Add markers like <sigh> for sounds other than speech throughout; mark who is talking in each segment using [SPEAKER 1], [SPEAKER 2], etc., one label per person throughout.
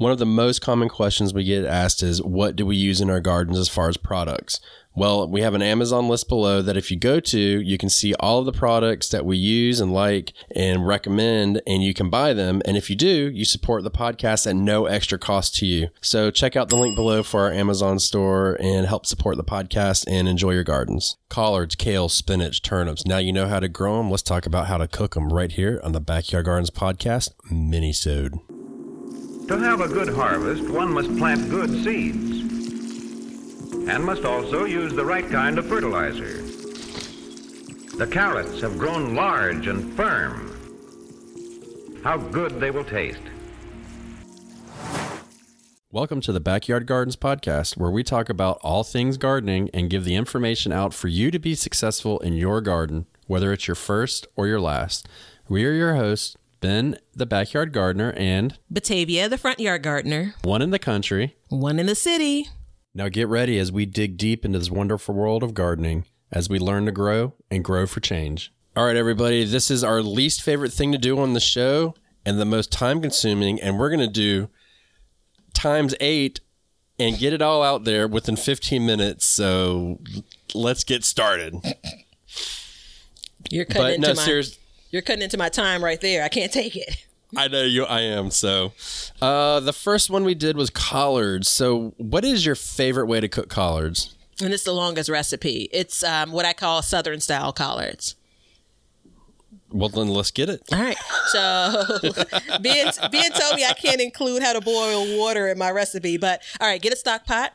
[SPEAKER 1] One of the most common questions we get asked is what do we use in our gardens as far as products? Well, we have an Amazon list below that if you go to, you can see all of the products that we use and like and recommend, and you can buy them. And if you do, you support the podcast at no extra cost to you. So check out the link below for our Amazon store and help support the podcast and enjoy your gardens. Collards, kale, spinach, turnips. Now you know how to grow them. Let's talk about how to cook them right here on the Backyard Gardens podcast, mini-sode.
[SPEAKER 2] To have a good harvest, one must plant good seeds and must also use the right kind of fertilizer. The carrots have grown large and firm. How good they will taste.
[SPEAKER 1] Welcome to the Backyard Gardens podcast, where we talk about all things gardening and give the information out for you to be successful in your garden, whether it's your first or your last. We are your hosts, Ben, the backyard gardener, and
[SPEAKER 3] Batavia, the front yard gardener,
[SPEAKER 1] one in the country.
[SPEAKER 3] one in the city.
[SPEAKER 1] Now get ready as we dig deep into this wonderful world of gardening as we learn to grow and grow for change. All right, everybody, this is our least favorite thing to do on the show and the most time consuming, and we're going to do times eight and get it all out there within 15 minutes. So let's get started.
[SPEAKER 3] You're cutting
[SPEAKER 1] But
[SPEAKER 3] into
[SPEAKER 1] no,
[SPEAKER 3] my
[SPEAKER 1] serious.
[SPEAKER 3] You're cutting into my time right there. I can't take it.
[SPEAKER 1] I know you. I am. So, uh, the first one we did was collards. So, what is your favorite way to cook collards?
[SPEAKER 3] And it's the longest recipe. It's um, what I call Southern style collards.
[SPEAKER 1] Well, then let's get it.
[SPEAKER 3] All right. So <laughs> Ben, ben told me I can't include how to boil water in my recipe, but all right, get a stock pot.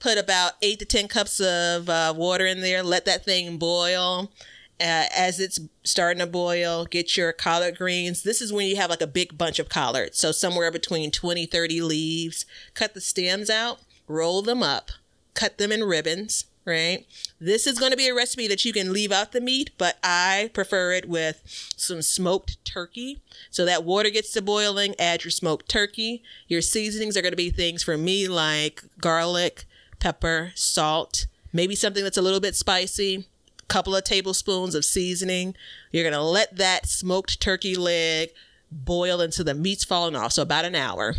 [SPEAKER 3] Put about eight to 10 cups of uh, water in there. Let that thing boil. Uh, as it's starting to boil, get your collard greens. This is when you have like a big bunch of collards. So somewhere between 20, 30 leaves. Cut the stems out, roll them up, cut them in ribbons, right? This is going to be a recipe that you can leave out the meat, but I prefer it with some smoked turkey. So that water gets to boiling, add your smoked turkey. Your seasonings are going to be things for me like garlic, pepper, salt, maybe something that's a little bit spicy, couple of tablespoons of seasoning. You're going to let that smoked turkey leg boil until the meat's falling off. So about an hour.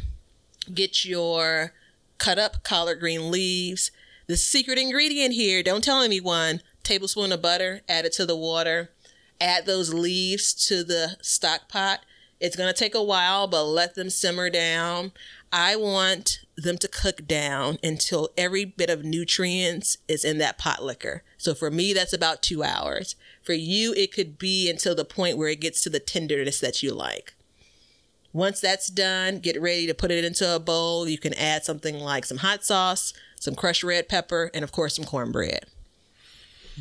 [SPEAKER 3] Get your cut up collard green leaves. The secret ingredient here, don't tell anyone, tablespoon of butter, add it to the water. Add those leaves to the stock pot. It's going to take a while, but let them simmer down. I want them to cook down until every bit of nutrients is in that pot liquor. So for me, that's about two hours. For you, it could be until the point where it gets to the tenderness that you like. Once that's done, get ready to put it into a bowl. You can add something like some hot sauce, some crushed red pepper, and of course, some cornbread.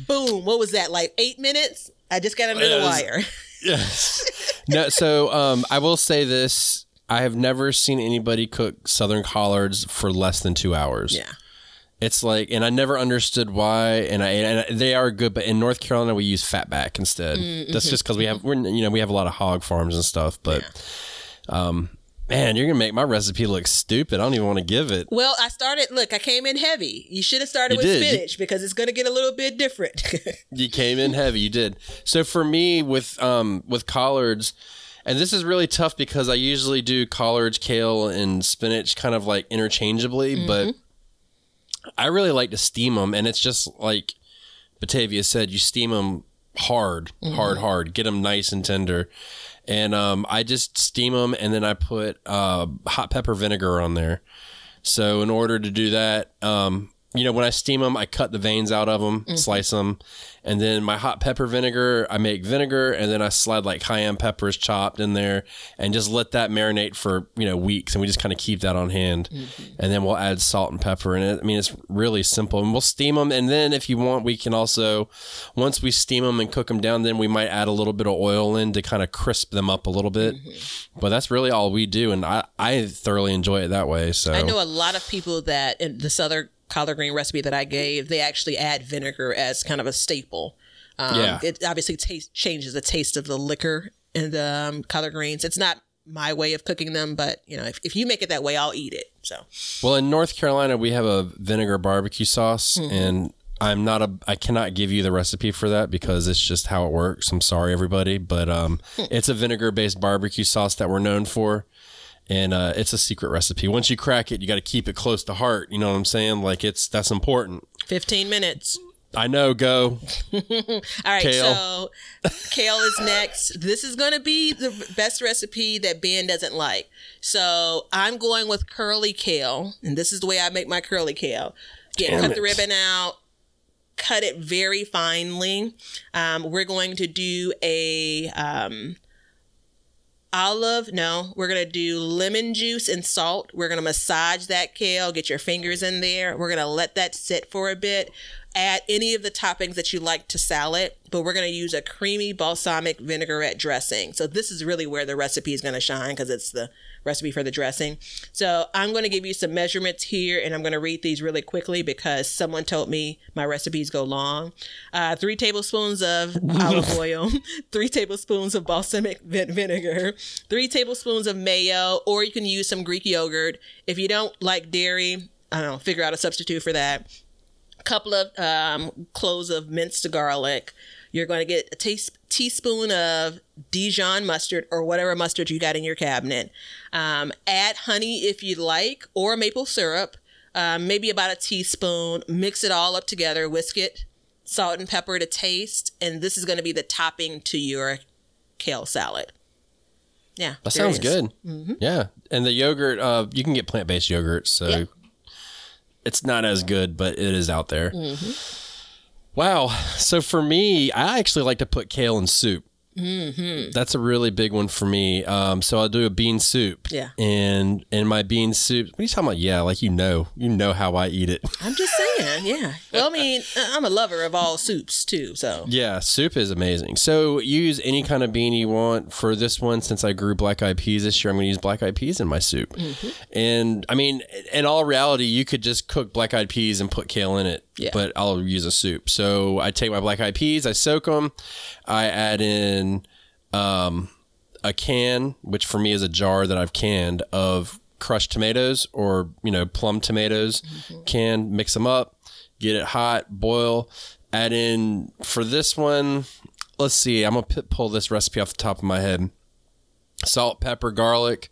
[SPEAKER 3] Boom. What was that? Like eight minutes? I just got under the wire. <laughs>
[SPEAKER 1] Yes. no. So, um, I will say this: I have never seen anybody cook southern collards for less than two hours.
[SPEAKER 3] Yeah.
[SPEAKER 1] It's like, and I never understood why. And I, and they are good, but in North Carolina we use fatback instead. That's just because we have, we're, you know, we have a lot of hog farms and stuff. But, um, man, you're gonna make my recipe look stupid. I don't even want to give it.
[SPEAKER 3] Well, I started, look, I came in heavy. You should have started
[SPEAKER 1] You
[SPEAKER 3] with
[SPEAKER 1] did. You-
[SPEAKER 3] spinach because it's going to get a little bit different. <laughs>
[SPEAKER 1] You came in heavy. You did. So for me, with um with collards, and this is really tough because I usually do collards, kale, and spinach kind of like interchangeably, but I really like to steam them, and it's just like Batavia said, you steam them hard, hard, hard, get them nice and tender. And um, I just steam them, and then I put uh, hot pepper vinegar on there. So in order to do that, um, you know, when I steam them, I cut the veins out of them, mm-hmm. slice them, and then my hot pepper vinegar, I make vinegar, and then I slide like cayenne peppers chopped in there, and just let that marinate for you know weeks, and we just kind of keep that on hand, mm-hmm. and then we'll add salt and pepper, and it, I mean it's really simple, and we'll steam them, and then if you want, we can also once we steam them and cook them down, then we might add a little bit of oil in to kind of crisp them up a little bit, mm-hmm. but that's really all we do, and I I thoroughly enjoy it that way. So
[SPEAKER 3] I know a lot of people that in the southern collard green recipe that I gave, they actually add vinegar as kind of a staple. Um,
[SPEAKER 1] Yeah.
[SPEAKER 3] It obviously taste, changes the taste of the liquor in the um, collard greens. It's not my way of cooking them, but you know, if, if you make it that way, I'll eat it. So
[SPEAKER 1] Well, in North Carolina, we have a vinegar barbecue sauce, and I'm not a. I cannot give you the recipe for that because it's just how it works. I'm sorry, everybody, but um, it's a vinegar based barbecue sauce that we're known for, and uh, it's a secret recipe. Once you crack it, you got to keep it close to heart. You know what I'm saying? Like it's that's important.
[SPEAKER 3] 15 minutes.
[SPEAKER 1] I know. Go. <laughs>
[SPEAKER 3] All right,
[SPEAKER 1] Kale.
[SPEAKER 3] so kale is next. This is going to be the best recipe that Ben doesn't like. So I'm going with curly kale, and this is the way I make my curly kale. Get
[SPEAKER 1] Damn
[SPEAKER 3] cut
[SPEAKER 1] it.
[SPEAKER 3] the ribbon out, cut it very finely. Um, we're going to do a um, olive. No, we're gonna do lemon juice and salt. We're gonna massage that kale. Get your fingers in there. We're gonna let that sit for a bit. Add any of the toppings that you like to salad, but we're gonna use a creamy balsamic vinaigrette dressing. So this is really where the recipe is gonna shine because it's the recipe for the dressing. So I'm going to give you some measurements here and I'm going to read these really quickly because someone told me my recipes go long. Uh, three tablespoons of <laughs> olive oil, <laughs> three tablespoons of balsamic vin- vinegar, three tablespoons of mayo, or you can use some Greek yogurt. If you don't like dairy, I don't know, figure out a substitute for that couple of um, cloves of minced garlic. You're going to get a tea- teaspoon of Dijon mustard or whatever mustard you got in your cabinet. Um, add honey if you like, or maple syrup, um, maybe about a teaspoon. Mix it all up together, whisk it, salt and pepper to taste, and this is going to be the topping to your kale salad. Yeah,
[SPEAKER 1] That sounds good. Yeah, and the yogurt, uh, you can get plant based yogurt, so
[SPEAKER 3] Yeah.
[SPEAKER 1] It's not as good, but it is out there. Mm-hmm. Wow. So for me, I actually like to put kale in soup. Mm-hmm. That's a really big one for me. Um, so I'll do a bean soup.
[SPEAKER 3] Yeah.
[SPEAKER 1] And in my bean soup, what are you talking about? Yeah, like you know, you know how I eat it.
[SPEAKER 3] I'm just saying, yeah. Well, I mean, I'm a lover of all soups too, so.
[SPEAKER 1] Yeah, soup is amazing. So use any kind of bean you want. For this one, since I grew black eyed peas this year, I'm going to use black eyed peas in my soup. And I mean, in all reality, you could just cook black eyed peas and put kale in it.
[SPEAKER 3] Yeah.
[SPEAKER 1] But I'll use a soup. So I take my black eyed peas, I soak them, I add in um, a can, which for me is a jar that I've canned of crushed tomatoes or you know plum tomatoes. Can mix them up, get it hot, boil. Add in for this one. Let's see. I'm gonna p- pull this recipe off the top of my head. Salt, pepper, garlic.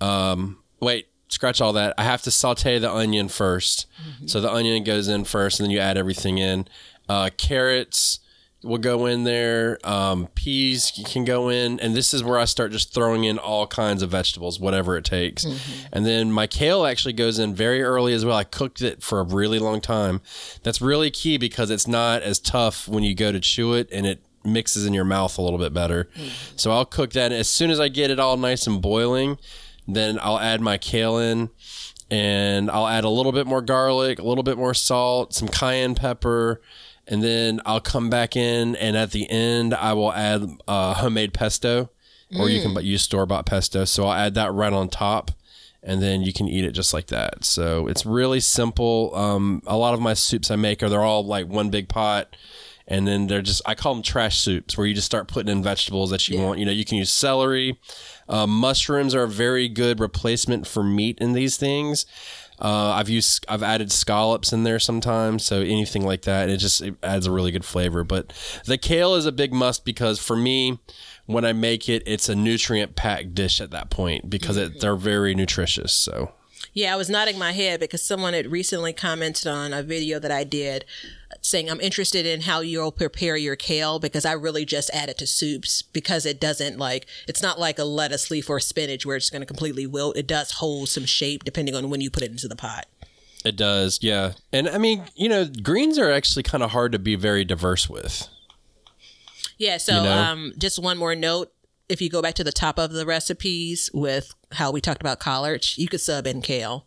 [SPEAKER 1] Um, wait, scratch all that. I have to saute the onion 1st So the onion goes in first, and then you add everything in. Uh, carrots will go in there. Um, peas can go in, and this is where I start just throwing in all kinds of vegetables, whatever it takes. And then my kale actually goes in very early as well. I cooked it for a really long time. That's really key because it's not as tough when you go to chew it, and it mixes in your mouth a little bit better. So I'll cook that as soon as I get it all nice and boiling. Then I'll add my kale in and I'll add a little bit more garlic, a little bit more salt, some cayenne pepper, and then I'll come back in and at the end I will add uh, homemade pesto, or you can but use store bought pesto. So I'll add that right on top, and then you can eat it just like that. So it's really simple. Um, a lot of my soups I make are they're all like one big pot. And then they're just, I call them trash soups where you just start putting in vegetables that you want. You know, you can use celery. Uh, mushrooms are a very good replacement for meat in these things. Uh, I've used, I've added scallops in there sometimes. So anything like that, it just it adds a really good flavor. But the kale is a big must because for me, when I make it, it's a nutrient packed dish at that point because it, they're very nutritious. So
[SPEAKER 3] Yeah, I was nodding my head because someone had recently commented on a video that I did saying I'm interested in how you'll prepare your kale because I really just add it to soups because it doesn't like it's not like a lettuce leaf or spinach where it's going to completely wilt. It does hold some shape depending on when you put it into the pot.
[SPEAKER 1] it does. Yeah. And I mean, you know, greens are actually kind of hard to be very diverse with.
[SPEAKER 3] Yeah, so
[SPEAKER 1] You know?
[SPEAKER 3] um, just one more note. If you go back to the top of the recipes with how we talked about collards, you could sub in kale.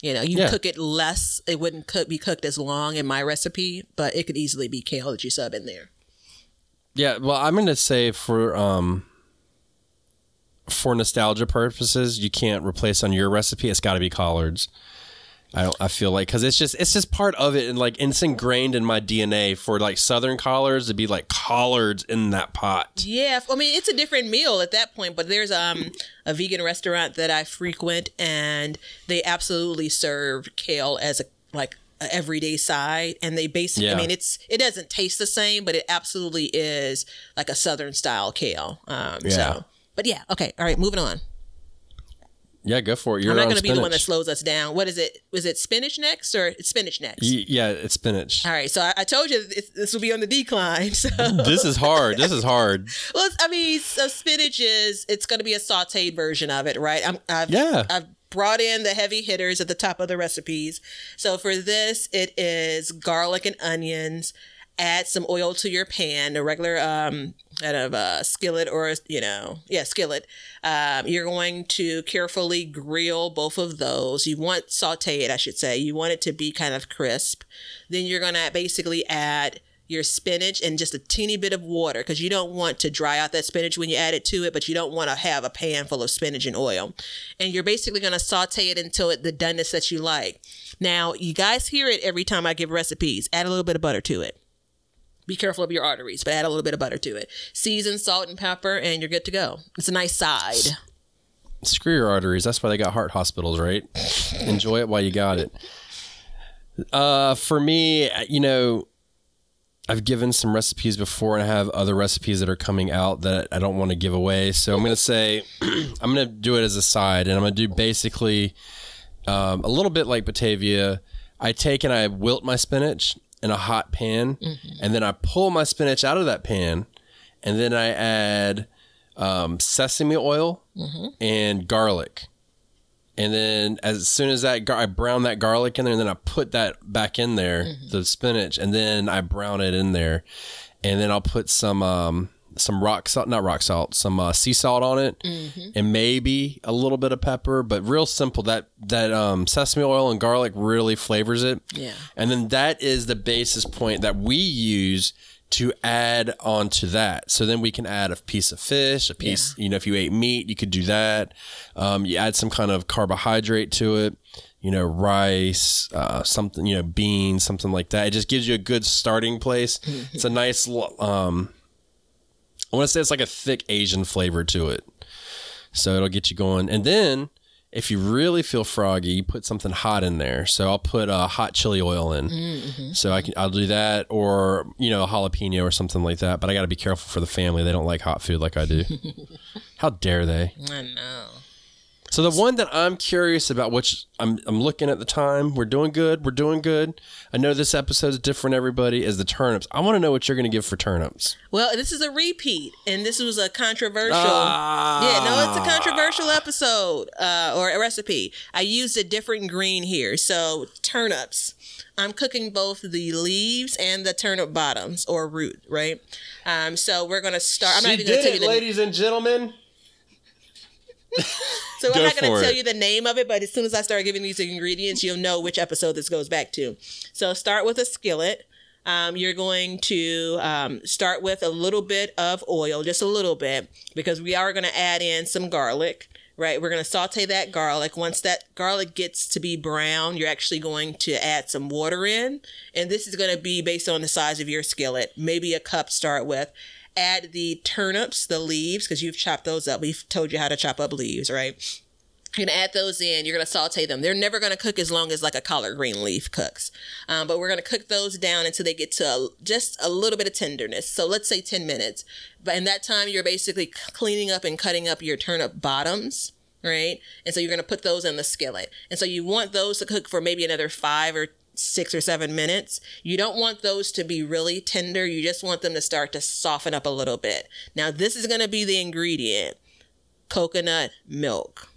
[SPEAKER 3] You know, you
[SPEAKER 1] Yeah.
[SPEAKER 3] cook it less. It wouldn't cook, be cooked as long in my recipe, but it could easily be kale that you sub in there.
[SPEAKER 1] Yeah, well, I'm going to say for um for nostalgia purposes, you can't replace on your recipe. It's got to be collards. I don't, I feel like because it's just it's just part of it and like it's ingrained in my DNA for like Southern collards to be like collards in that pot.
[SPEAKER 3] Yeah, I mean it's a different meal at that point, but there's um a vegan restaurant that I frequent, and they absolutely serve kale as a like a everyday side, and they basically, I mean it's it doesn't taste the same, but it absolutely is like a Southern style kale. Um,
[SPEAKER 1] Yeah.
[SPEAKER 3] so, but yeah, okay, all right, moving on.
[SPEAKER 1] Yeah, go for it. You're
[SPEAKER 3] I'm not going to be the one that slows us down. What is it? Was it spinach next or spinach next?
[SPEAKER 1] Y- yeah, it's spinach.
[SPEAKER 3] All right, so I, I told you this, this will be on the decline. <laughs> So,
[SPEAKER 1] this is hard. This is hard. <laughs>
[SPEAKER 3] well, I mean, so uh, spinach is it's going to be a sautéed version of it, right? I'm, I've,
[SPEAKER 1] Yeah.
[SPEAKER 3] I've brought in the heavy hitters at the top of the recipes. So for this, it is garlic and onions. Add some oil to your pan, a regular um, out of a skillet or you know, yeah, skillet. Um, you're going to carefully grill both of those. You want saute it, I should say. You want it to be kind of crisp. Then you're gonna basically add your spinach and just a teeny bit of water because you don't want to dry out that spinach when you add it to it, but you don't want to have a pan full of spinach and oil. And you're basically going to saute it until it, the doneness that you like. Now, you guys hear it every time I give recipes. Add a little bit of butter to it. Be careful of your arteries, but add a little bit of butter to it. Season, salt, and pepper, and you're good to go. It's a nice side.
[SPEAKER 1] Screw your arteries. That's why they got heart hospitals, right? Enjoy it while you got it. Uh, for me, you know, I've given some recipes before, and I have other recipes that are coming out that I don't want to give away. So I'm going to say <clears throat> I'm going to do it as a side, and I'm going to do basically um, a little bit like Batavia. I take and I wilt my spinach in a hot pan, and then I pull my spinach out of that pan, and then I add um, sesame oil and garlic. And then as soon as that gar- I brown that garlic in there, and then I put that back in there, the spinach, and then I brown it in there, and then I'll put some um, some rock salt, not rock salt, some uh, sea salt on it, and maybe a little bit of pepper, but real simple. That that um, sesame oil and garlic really flavors it.
[SPEAKER 3] Yeah.
[SPEAKER 1] And then that is the basis point that we use to add onto that. So then we can add a piece of fish, a piece, you know, if you ate meat, you could do that. Um, you add some kind of carbohydrate to it, you know, rice, uh, something, you know, beans, something like that. It just gives you a good starting place. It's a nice, um, I want to say it's like a thick Asian flavor to it. So it'll get you going. And then if you really feel froggy, you put something hot in there. So I'll put uh, hot chili oil in. So I can I'll do that or you know a jalapeno or something like that. But I got to be careful for the family. They don't like hot food like I do. <laughs> How dare they?
[SPEAKER 3] I know.
[SPEAKER 1] So the one that I'm curious about, which I'm I'm looking at the time, we're doing good. We're doing good. I know this episode is different. Everybody is the turnips. I want to know what you're going to give for turnips.
[SPEAKER 3] Well, this is a repeat, and this was a controversial.
[SPEAKER 1] Ah.
[SPEAKER 3] Yeah, no, it's a controversial episode uh, or a recipe. I used a different green here, so turnips. I'm cooking both the leaves and the turnip bottoms or root, right? Um, so we're gonna start. I'm not even gonna tell you the
[SPEAKER 1] ladies and gentlemen. <laughs>
[SPEAKER 3] So
[SPEAKER 1] Go
[SPEAKER 3] I'm not going to tell
[SPEAKER 1] it.
[SPEAKER 3] you the name of it, but as soon as I start giving these ingredients, you'll know which episode this goes back to. So start with a skillet. Um, you're going to um, start with a little bit of oil, just a little bit, because we are going to add in some garlic. Right, we're going to saute that garlic. Once that garlic gets to be brown, you're actually going to add some water in, and this is going to be based on the size of your skillet. Maybe a cup start with add the turnips, the leaves, because you've chopped those up. We've told you how to chop up leaves, right? You're gonna add those in. You're gonna saute them. They're never gonna cook as long as like a collard green leaf cooks, um, but we're gonna cook those down until they get to a, just a little bit of tenderness. So let's say ten minutes. But in that time, you're basically cleaning up and cutting up your turnip bottoms, right? And so you're gonna put those in the skillet. And so you want those to cook for maybe another five or six or seven minutes. You don't want those to be really tender. You just want them to start to soften up a little bit. Now, this is gonna be the ingredient: coconut milk.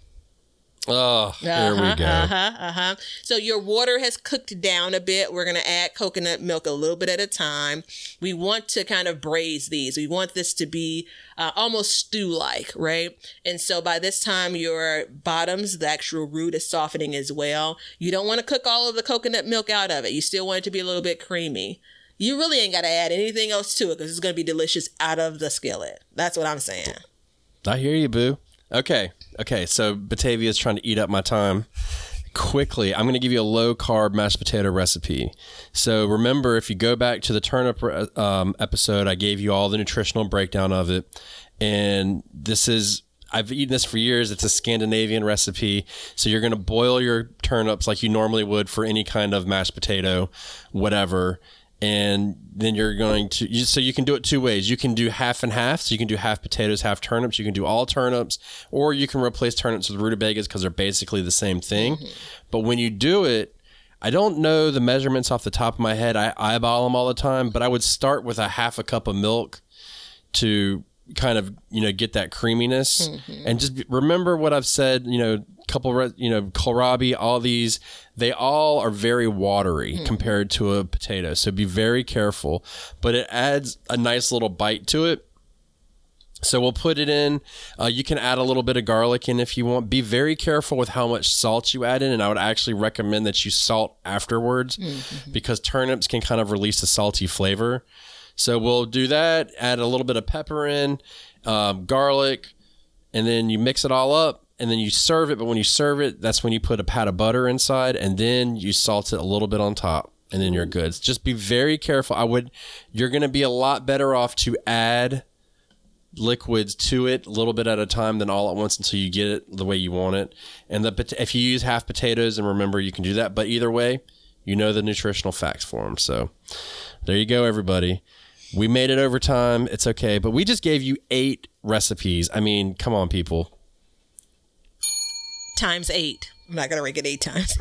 [SPEAKER 1] Oh, there we go.
[SPEAKER 3] Uh huh. Uh huh. So your water has cooked down a bit. We're gonna add coconut milk a little bit at a time. We want to kind of braise these. We want this to be uh, almost stew-like, right? And so by this time, your bottoms, the actual root, is softening as well. You don't want to cook all of the coconut milk out of it. You still want it to be a little bit creamy. You really ain't got to add anything else to it because it's gonna be delicious out of the skillet. That's what I'm saying.
[SPEAKER 1] I hear you, boo. Okay, okay. So Batavia is trying to eat up my time. Quickly, I'm going to give you a low carb mashed potato recipe. So remember, if you go back to the turnip um, episode, I gave you all the nutritional breakdown of it, and this is. I've eaten this for years. It's a Scandinavian recipe. So you're going to boil your turnips like you normally would for any kind of mashed potato, whatever. And then you're going to you, so you can do it two ways. You can do half and half. So you can do half potatoes half turnips. You can do all turnips or you can replace turnips with rutabagas because they're basically the same thing. Mm-hmm. But when you do it i don't know the measurements off the top of my head. I eyeball them all the time but i would start with a half a cup of milk to kind of you know get that creaminess. Mm-hmm. And just remember what i've said you know couple you know kohlrabi all these they all are very watery compared to a potato so be very careful but it adds a nice little bite to it so we'll put it in. Uh, you can add a little bit of garlic in if you want. Be very careful with how much salt you add in, and I would actually recommend that you salt afterwards because turnips can kind of release a salty flavor. So we'll do that. Add a little bit of pepper in, um, garlic, and then you mix it all up. And then you serve it. But when you serve it, that's when you put a pat of butter inside, and then you salt it a little bit on top, and then you're good. Just be very careful. I would. You're going to be a lot better off to add liquids to it a little bit at a time than all at once until you get it the way you want it. And the if you use half potatoes, and remember you can do that. But either way, you know the nutritional facts for them. So there you go, everybody. We made it over time. It's okay, but we just gave you eight recipes. I mean, come on, people.
[SPEAKER 3] Times eight. I'm not gonna rank it eight times.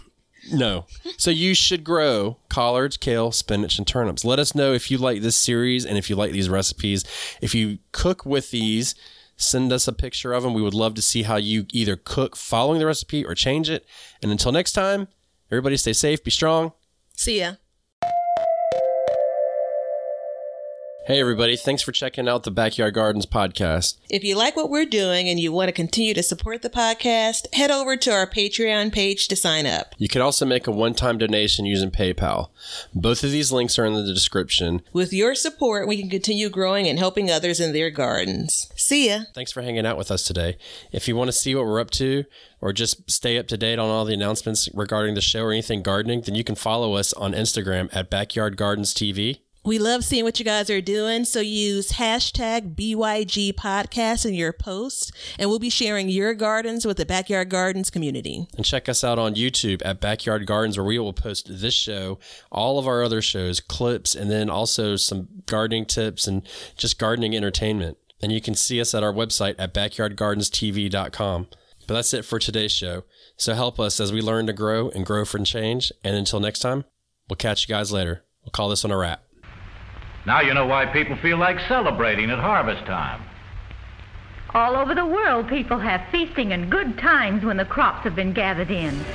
[SPEAKER 1] No. So you should grow collards, kale, spinach, and turnips. Let us know if you like this series and if you like these recipes. If you cook with these, send us a picture of them. We would love to see how you either cook following the recipe or change it. And until next time, everybody stay safe, be strong.
[SPEAKER 3] See ya.
[SPEAKER 1] Hey, everybody. Thanks for checking out the Backyard Gardens podcast.
[SPEAKER 3] If you like what we're doing and you want to continue to support the podcast, head over to our Patreon page to sign up.
[SPEAKER 1] You can also make a one time donation using PayPal. Both of these links are in the description.
[SPEAKER 3] With your support, we can continue growing and helping others in their gardens. See ya.
[SPEAKER 1] Thanks for hanging out with us today. If you want to see what we're up to or just stay up to date on all the announcements regarding the show or anything gardening, then you can follow us on Instagram at Backyard Gardens TV.
[SPEAKER 3] We love seeing what you guys are doing, so use hashtag BYG podcast in your posts, and we'll be sharing your gardens with the Backyard Gardens community.
[SPEAKER 1] And check us out on YouTube at Backyard Gardens, where we will post this show, all of our other shows, clips, and then also some gardening tips and just gardening entertainment. And you can see us at our website at backyardgardenstv.com. But that's it for today's show. So help us as we learn to grow and grow for change. And until next time, we'll catch you guys later. We'll call this one a wrap.
[SPEAKER 2] Now you know why people feel like celebrating at harvest time.
[SPEAKER 4] All over the world, people have feasting and good times when the crops have been gathered in.